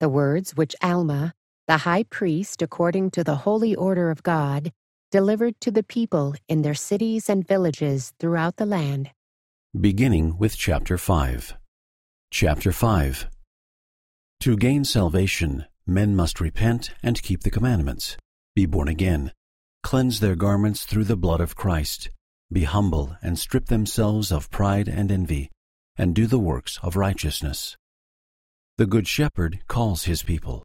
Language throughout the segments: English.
the words which Alma, the high priest according to the holy order of God, delivered to the people in their cities and villages throughout the land. Beginning with chapter 5. Chapter 5 To gain salvation, men must repent and keep the commandments, be born again, cleanse their garments through the blood of Christ, be humble and strip themselves of pride and envy, and do the works of righteousness. The Good Shepherd calls his people.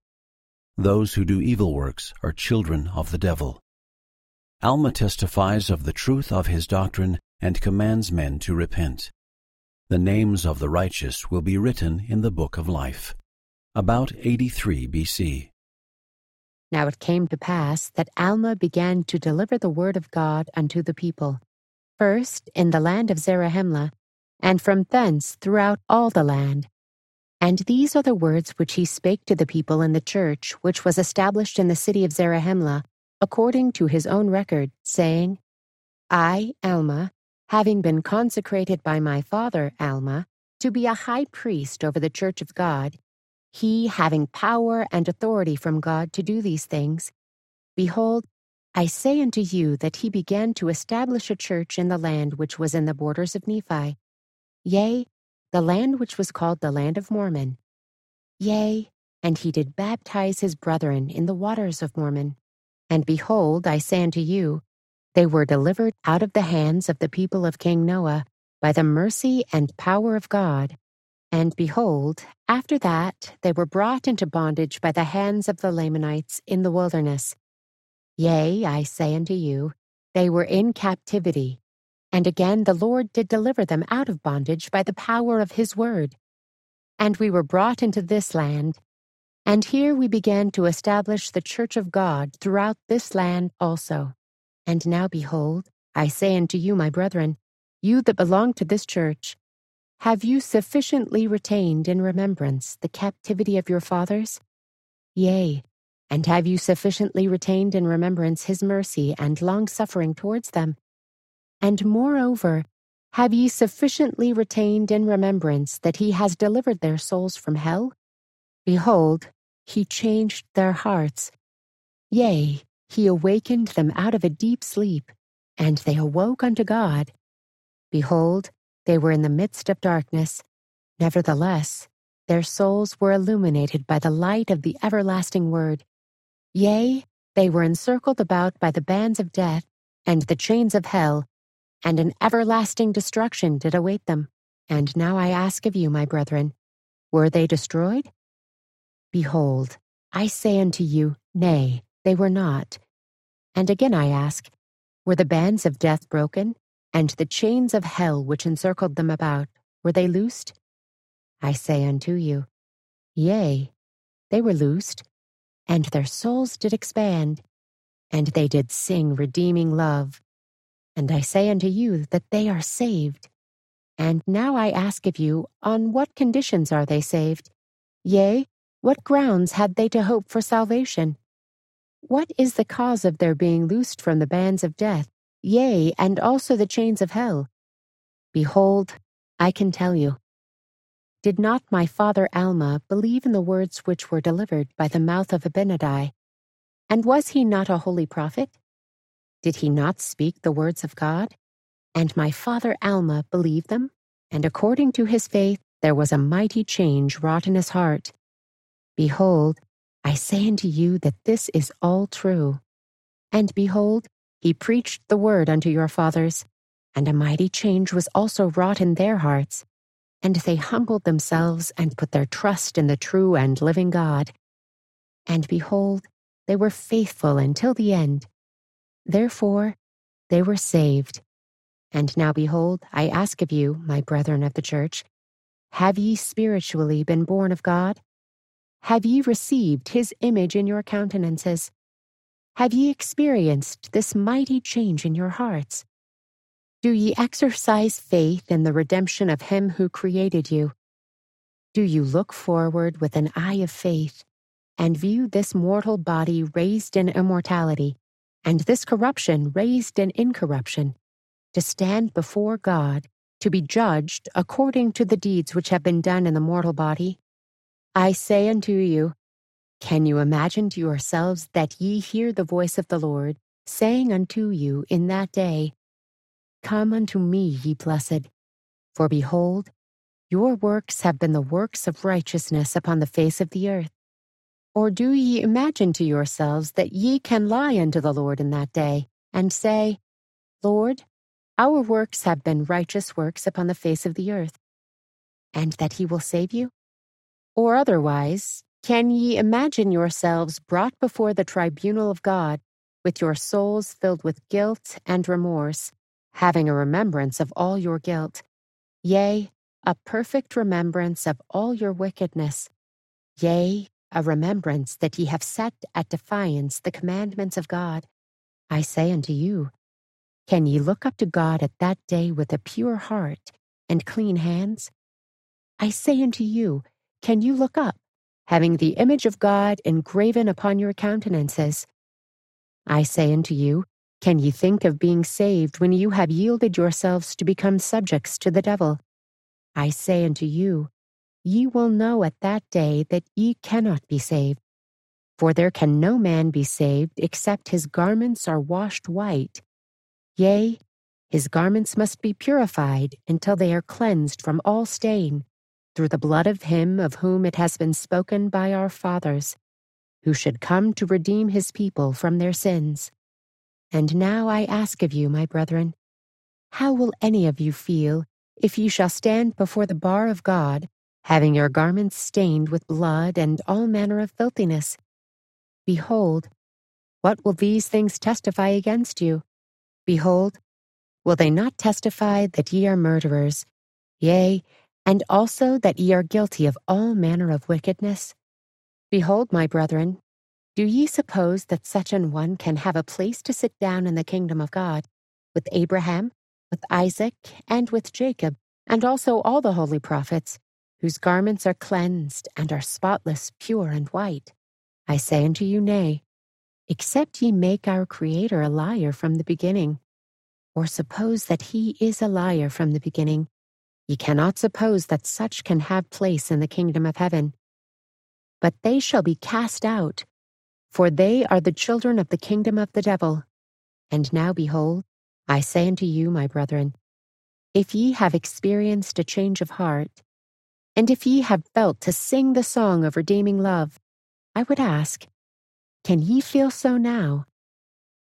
Those who do evil works are children of the devil. Alma testifies of the truth of his doctrine and commands men to repent. The names of the righteous will be written in the book of life. About 83 BC. Now it came to pass that Alma began to deliver the word of God unto the people, first in the land of Zarahemla, and from thence throughout all the land. And these are the words which he spake to the people in the church, which was established in the city of Zarahemla, according to his own record, saying, I, Alma, having been consecrated by my father, Alma, to be a high priest over the church of God, he having power and authority from God to do these things, behold, I say unto you that he began to establish a church in the land which was in the borders of Nephi, yea, the land which was called the land of Mormon. Yea, and he did baptize his brethren in the waters of Mormon. And behold, I say unto you, they were delivered out of the hands of the people of King Noah by the mercy and power of God. And behold, after that they were brought into bondage by the hands of the Lamanites in the wilderness. Yea, I say unto you, they were in captivity and again the Lord did deliver them out of bondage by the power of his word. And we were brought into this land, and here we began to establish the church of God throughout this land also. And now behold, I say unto you, my brethren, you that belong to this church, have you sufficiently retained in remembrance the captivity of your fathers? Yea, and have you sufficiently retained in remembrance his mercy and long suffering towards them? And moreover, have ye sufficiently retained in remembrance that he has delivered their souls from hell? Behold, he changed their hearts. Yea, he awakened them out of a deep sleep, and they awoke unto God. Behold, they were in the midst of darkness. Nevertheless, their souls were illuminated by the light of the everlasting word. Yea, they were encircled about by the bands of death, and the chains of hell, and an everlasting destruction did await them. And now I ask of you, my brethren, were they destroyed? Behold, I say unto you, Nay, they were not. And again I ask, Were the bands of death broken, and the chains of hell which encircled them about, were they loosed? I say unto you, Yea, they were loosed, and their souls did expand, and they did sing redeeming love. And I say unto you that they are saved. And now I ask of you, on what conditions are they saved? Yea, what grounds had they to hope for salvation? What is the cause of their being loosed from the bands of death, yea, and also the chains of hell? Behold, I can tell you. Did not my father Alma believe in the words which were delivered by the mouth of Abinadi? And was he not a holy prophet? Did he not speak the words of God? And my father Alma believed them, and according to his faith there was a mighty change wrought in his heart. Behold, I say unto you that this is all true. And behold, he preached the word unto your fathers, and a mighty change was also wrought in their hearts. And they humbled themselves and put their trust in the true and living God. And behold, they were faithful until the end, Therefore, they were saved. And now behold, I ask of you, my brethren of the church, have ye spiritually been born of God? Have ye received his image in your countenances? Have ye experienced this mighty change in your hearts? Do ye exercise faith in the redemption of him who created you? Do you look forward with an eye of faith and view this mortal body raised in immortality? And this corruption raised in incorruption, to stand before God, to be judged according to the deeds which have been done in the mortal body? I say unto you, Can you imagine to yourselves that ye hear the voice of the Lord, saying unto you in that day, Come unto me, ye blessed, for behold, your works have been the works of righteousness upon the face of the earth. Or do ye imagine to yourselves that ye can lie unto the Lord in that day, and say, Lord, our works have been righteous works upon the face of the earth, and that he will save you? Or otherwise, can ye imagine yourselves brought before the tribunal of God, with your souls filled with guilt and remorse, having a remembrance of all your guilt, yea, a perfect remembrance of all your wickedness, yea, a remembrance that ye have set at defiance the commandments of God? I say unto you, can ye look up to God at that day with a pure heart and clean hands? I say unto you, can you look up? having the image of God engraven upon your countenances. I say unto you, can ye think of being saved when you have yielded yourselves to become subjects to the devil? I say unto you, ye will know at that day that ye cannot be saved. For there can no man be saved except his garments are washed white. Yea, his garments must be purified until they are cleansed from all stain through the blood of him of whom it has been spoken by our fathers, who should come to redeem his people from their sins. And now I ask of you, my brethren, how will any of you feel if you shall stand before the bar of God, having your garments stained with blood and all manner of filthiness? Behold, what will these things testify against you? Behold, will they not testify that ye are murderers, yea, and also that ye are guilty of all manner of wickedness? Behold, my brethren, do ye suppose that such an one can have a place to sit down in the kingdom of God, with Abraham, with Isaac, and with Jacob, and also all the holy prophets, whose garments are cleansed and are spotless, pure, and white? I say unto you, Nay, except ye make our Creator a liar from the beginning, or suppose that he is a liar from the beginning, Ye cannot suppose that such can have place in the kingdom of heaven. But they shall be cast out, for they are the children of the kingdom of the devil. And now behold, I say unto you, my brethren, if ye have experienced a change of heart, and if ye have felt to sing the song of redeeming love, I would ask, can ye feel so now?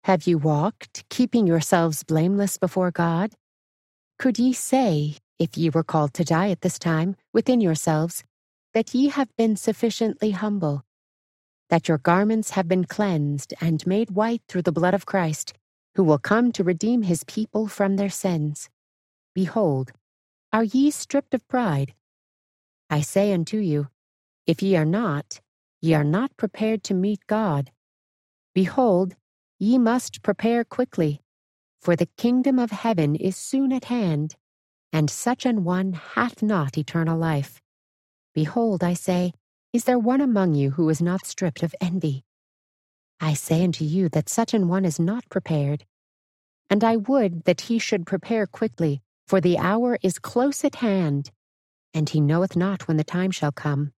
Have ye walked, keeping yourselves blameless before God? Could ye say, if ye were called to die at this time, within yourselves, that ye have been sufficiently humble, that your garments have been cleansed and made white through the blood of Christ, who will come to redeem his people from their sins. Behold, are ye stripped of pride? I say unto you, if ye are not, ye are not prepared to meet God. Behold, ye must prepare quickly, for the kingdom of heaven is soon at hand and such an one hath not eternal life. Behold, I say, is there one among you who is not stripped of envy? I say unto you that such an one is not prepared. And I would that he should prepare quickly, for the hour is close at hand, and he knoweth not when the time shall come.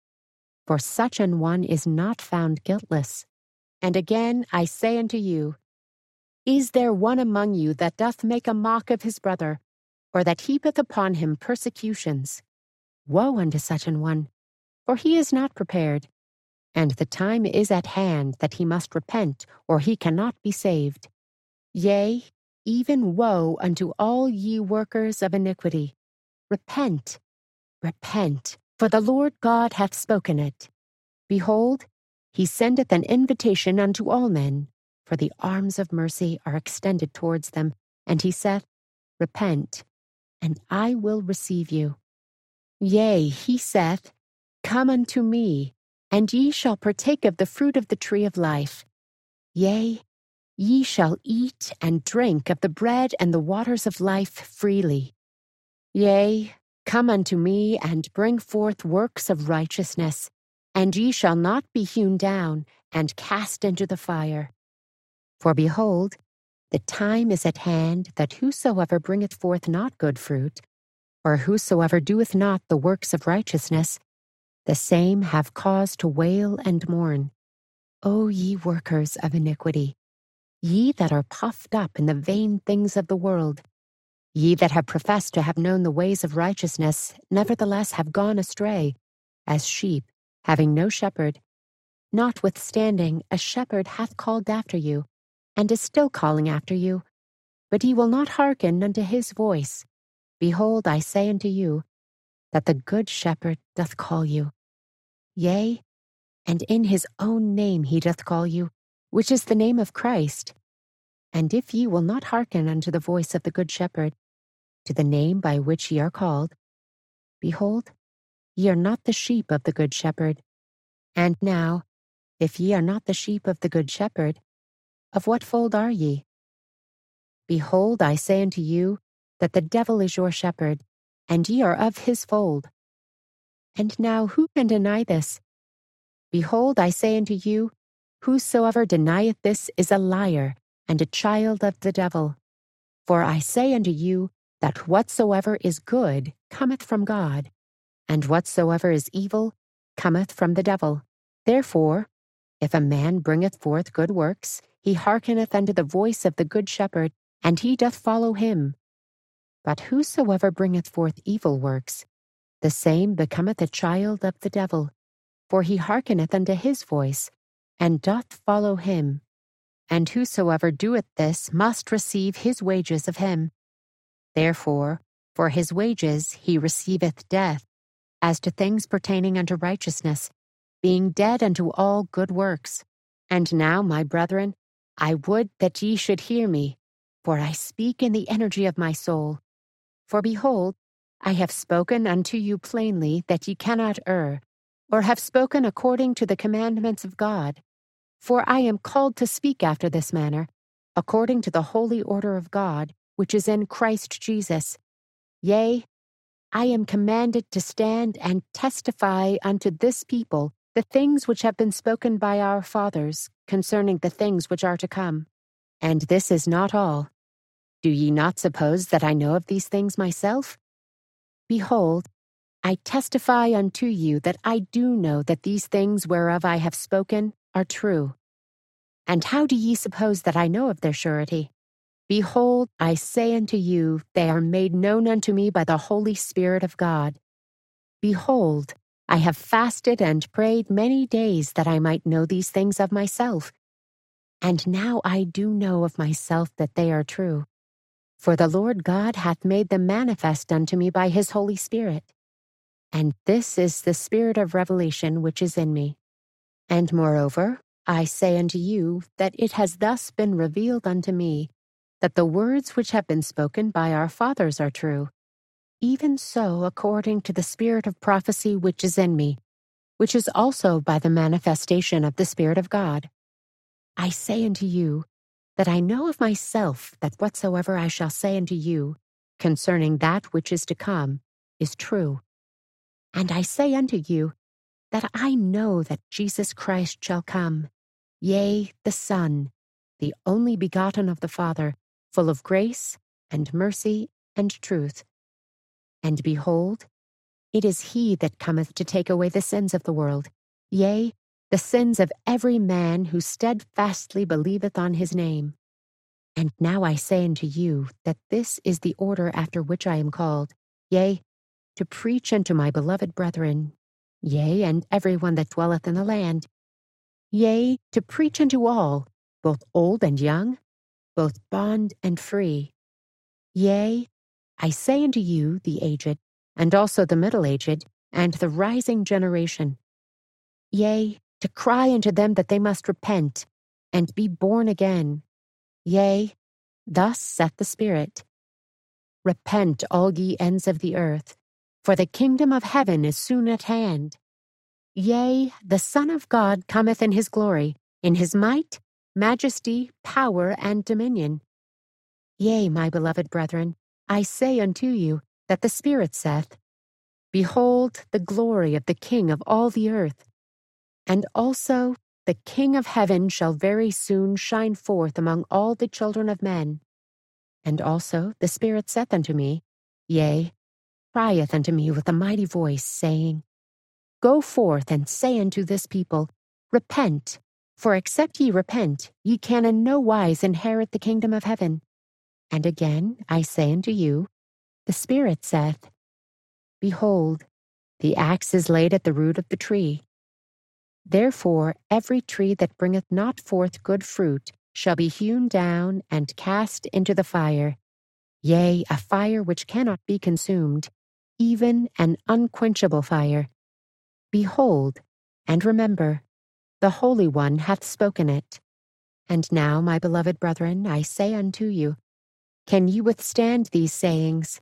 For such an one is not found guiltless. And again I say unto you, Is there one among you that doth make a mock of his brother, or that heapeth upon him persecutions. Woe unto such an one, for he is not prepared. And the time is at hand that he must repent, or he cannot be saved. Yea, even woe unto all ye workers of iniquity. Repent, repent, for the Lord God hath spoken it. Behold, he sendeth an invitation unto all men, for the arms of mercy are extended towards them, and he saith, Repent, and I will receive you. Yea, he saith, Come unto me, and ye shall partake of the fruit of the tree of life. Yea, ye shall eat and drink of the bread and the waters of life freely. Yea, come unto me and bring forth works of righteousness, and ye shall not be hewn down and cast into the fire. For behold, the time is at hand that whosoever bringeth forth not good fruit, or whosoever doeth not the works of righteousness, the same have cause to wail and mourn. O ye workers of iniquity, ye that are puffed up in the vain things of the world, ye that have professed to have known the ways of righteousness, nevertheless have gone astray, as sheep, having no shepherd. Notwithstanding, a shepherd hath called after you, and is still calling after you. But ye will not hearken unto his voice. Behold, I say unto you, that the good shepherd doth call you. Yea, and in his own name he doth call you, which is the name of Christ. And if ye will not hearken unto the voice of the good shepherd, to the name by which ye are called, behold, ye are not the sheep of the good shepherd. And now, if ye are not the sheep of the good shepherd, of what fold are ye? Behold, I say unto you, that the devil is your shepherd, and ye are of his fold. And now who can deny this? Behold, I say unto you, whosoever denieth this is a liar, and a child of the devil. For I say unto you, that whatsoever is good cometh from God, and whatsoever is evil cometh from the devil. Therefore, if a man bringeth forth good works, he hearkeneth unto the voice of the good shepherd, and he doth follow him. But whosoever bringeth forth evil works, the same becometh a child of the devil for he hearkeneth unto his voice, and doth follow him. And whosoever doeth this must receive his wages of him. Therefore, for his wages he receiveth death, as to things pertaining unto righteousness, being dead unto all good works. And now, my brethren, I would that ye should hear me, for I speak in the energy of my soul. For behold, I have spoken unto you plainly that ye cannot err, or have spoken according to the commandments of God. For I am called to speak after this manner, according to the holy order of God, which is in Christ Jesus. Yea, I am commanded to stand and testify unto this people the things which have been spoken by our fathers concerning the things which are to come. And this is not all. Do ye not suppose that I know of these things myself? Behold, I testify unto you that I do know that these things whereof I have spoken are true. And how do ye suppose that I know of their surety? Behold, I say unto you, they are made known unto me by the Holy Spirit of God. Behold, I have fasted and prayed many days that I might know these things of myself. And now I do know of myself that they are true. For the Lord God hath made them manifest unto me by his Holy Spirit. And this is the spirit of revelation which is in me. And moreover, I say unto you that it has thus been revealed unto me that the words which have been spoken by our fathers are true. Even so, according to the spirit of prophecy which is in me, which is also by the manifestation of the Spirit of God. I say unto you that I know of myself that whatsoever I shall say unto you concerning that which is to come is true. And I say unto you, that I know that Jesus Christ shall come, yea, the Son, the only begotten of the Father, full of grace and mercy and truth. And behold, it is he that cometh to take away the sins of the world, yea, the sins of every man who steadfastly believeth on his name. And now I say unto you that this is the order after which I am called, yea, to preach unto my beloved brethren, yea, and every one that dwelleth in the land, yea, to preach unto all, both old and young, both bond and free. Yea, I say unto you, the aged, and also the middle aged, and the rising generation, yea, to cry unto them that they must repent and be born again. Yea, thus saith the Spirit Repent, all ye ends of the earth, for the kingdom of heaven is soon at hand. Yea, the Son of God cometh in his glory, in his might, majesty, power, and dominion. Yea, my beloved brethren, I say unto you that the Spirit saith, Behold the glory of the King of all the earth. And also the King of heaven shall very soon shine forth among all the children of men. And also the Spirit saith unto me, Yea, crieth unto me with a mighty voice, saying, Go forth and say unto this people, Repent, For except ye repent, ye can in no wise inherit the kingdom of heaven. And again I say unto you, the Spirit saith, Behold, the axe is laid at the root of the tree. Therefore every tree that bringeth not forth good fruit shall be hewn down and cast into the fire. Yea, a fire which cannot be consumed, even an unquenchable fire. Behold, and remember, the Holy One hath spoken it. And now, my beloved brethren, I say unto you, can ye withstand these sayings?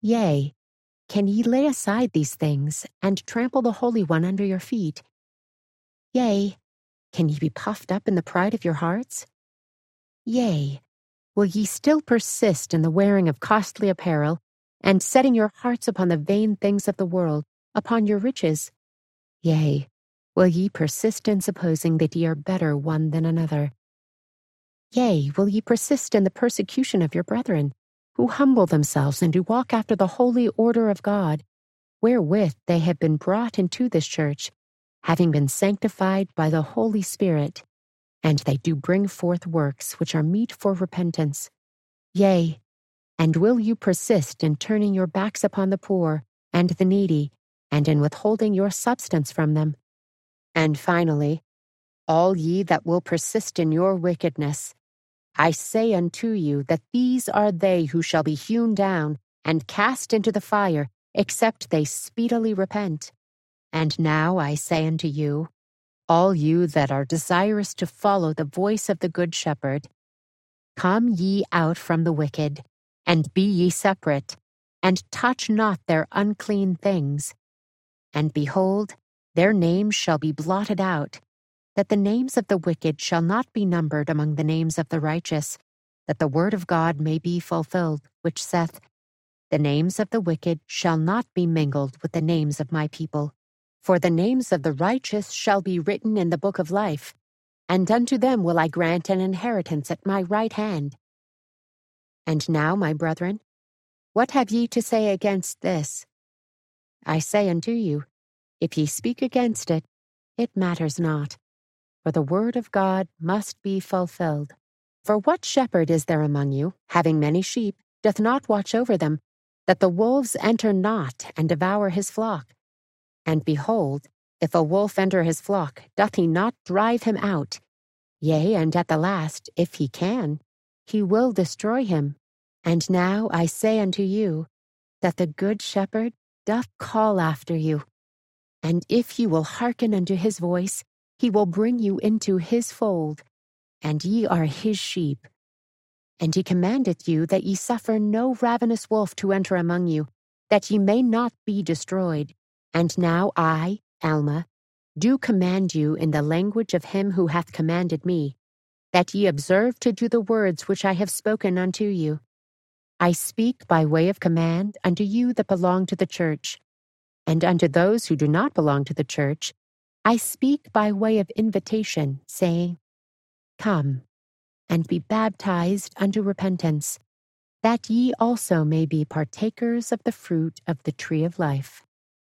Yea, can ye lay aside these things, and trample the Holy One under your feet? Yea, can ye be puffed up in the pride of your hearts? Yea, will ye still persist in the wearing of costly apparel, and setting your hearts upon the vain things of the world, upon your riches? Yea, will ye persist in supposing that ye are better one than another? Yea, will ye persist in the persecution of your brethren, who humble themselves and do walk after the holy order of God, wherewith they have been brought into this church, having been sanctified by the Holy Spirit, and they do bring forth works which are meet for repentance. Yea, and will you persist in turning your backs upon the poor and the needy, and in withholding your substance from them? And finally, all ye that will persist in your wickedness, I say unto you that these are they who shall be hewn down and cast into the fire, except they speedily repent. And now I say unto you, all you that are desirous to follow the voice of the Good Shepherd, come ye out from the wicked, and be ye separate, and touch not their unclean things. And behold, their names shall be blotted out that the names of the wicked shall not be numbered among the names of the righteous, that the word of God may be fulfilled, which saith, The names of the wicked shall not be mingled with the names of my people. For the names of the righteous shall be written in the book of life, and unto them will I grant an inheritance at my right hand. And now, my brethren, what have ye to say against this? I say unto you, if ye speak against it, it matters not for the word of God must be fulfilled. For what shepherd is there among you, having many sheep, doth not watch over them, that the wolves enter not and devour his flock? And behold, if a wolf enter his flock, doth he not drive him out? Yea, and at the last, if he can, he will destroy him. And now I say unto you, that the good shepherd doth call after you. And if you will hearken unto his voice, he will bring you into his fold, and ye are his sheep. And he commandeth you that ye suffer no ravenous wolf to enter among you, that ye may not be destroyed. And now I, Alma, do command you in the language of him who hath commanded me, that ye observe to do the words which I have spoken unto you. I speak by way of command unto you that belong to the church, and unto those who do not belong to the church, I speak by way of invitation, saying, Come, and be baptized unto repentance, that ye also may be partakers of the fruit of the tree of life.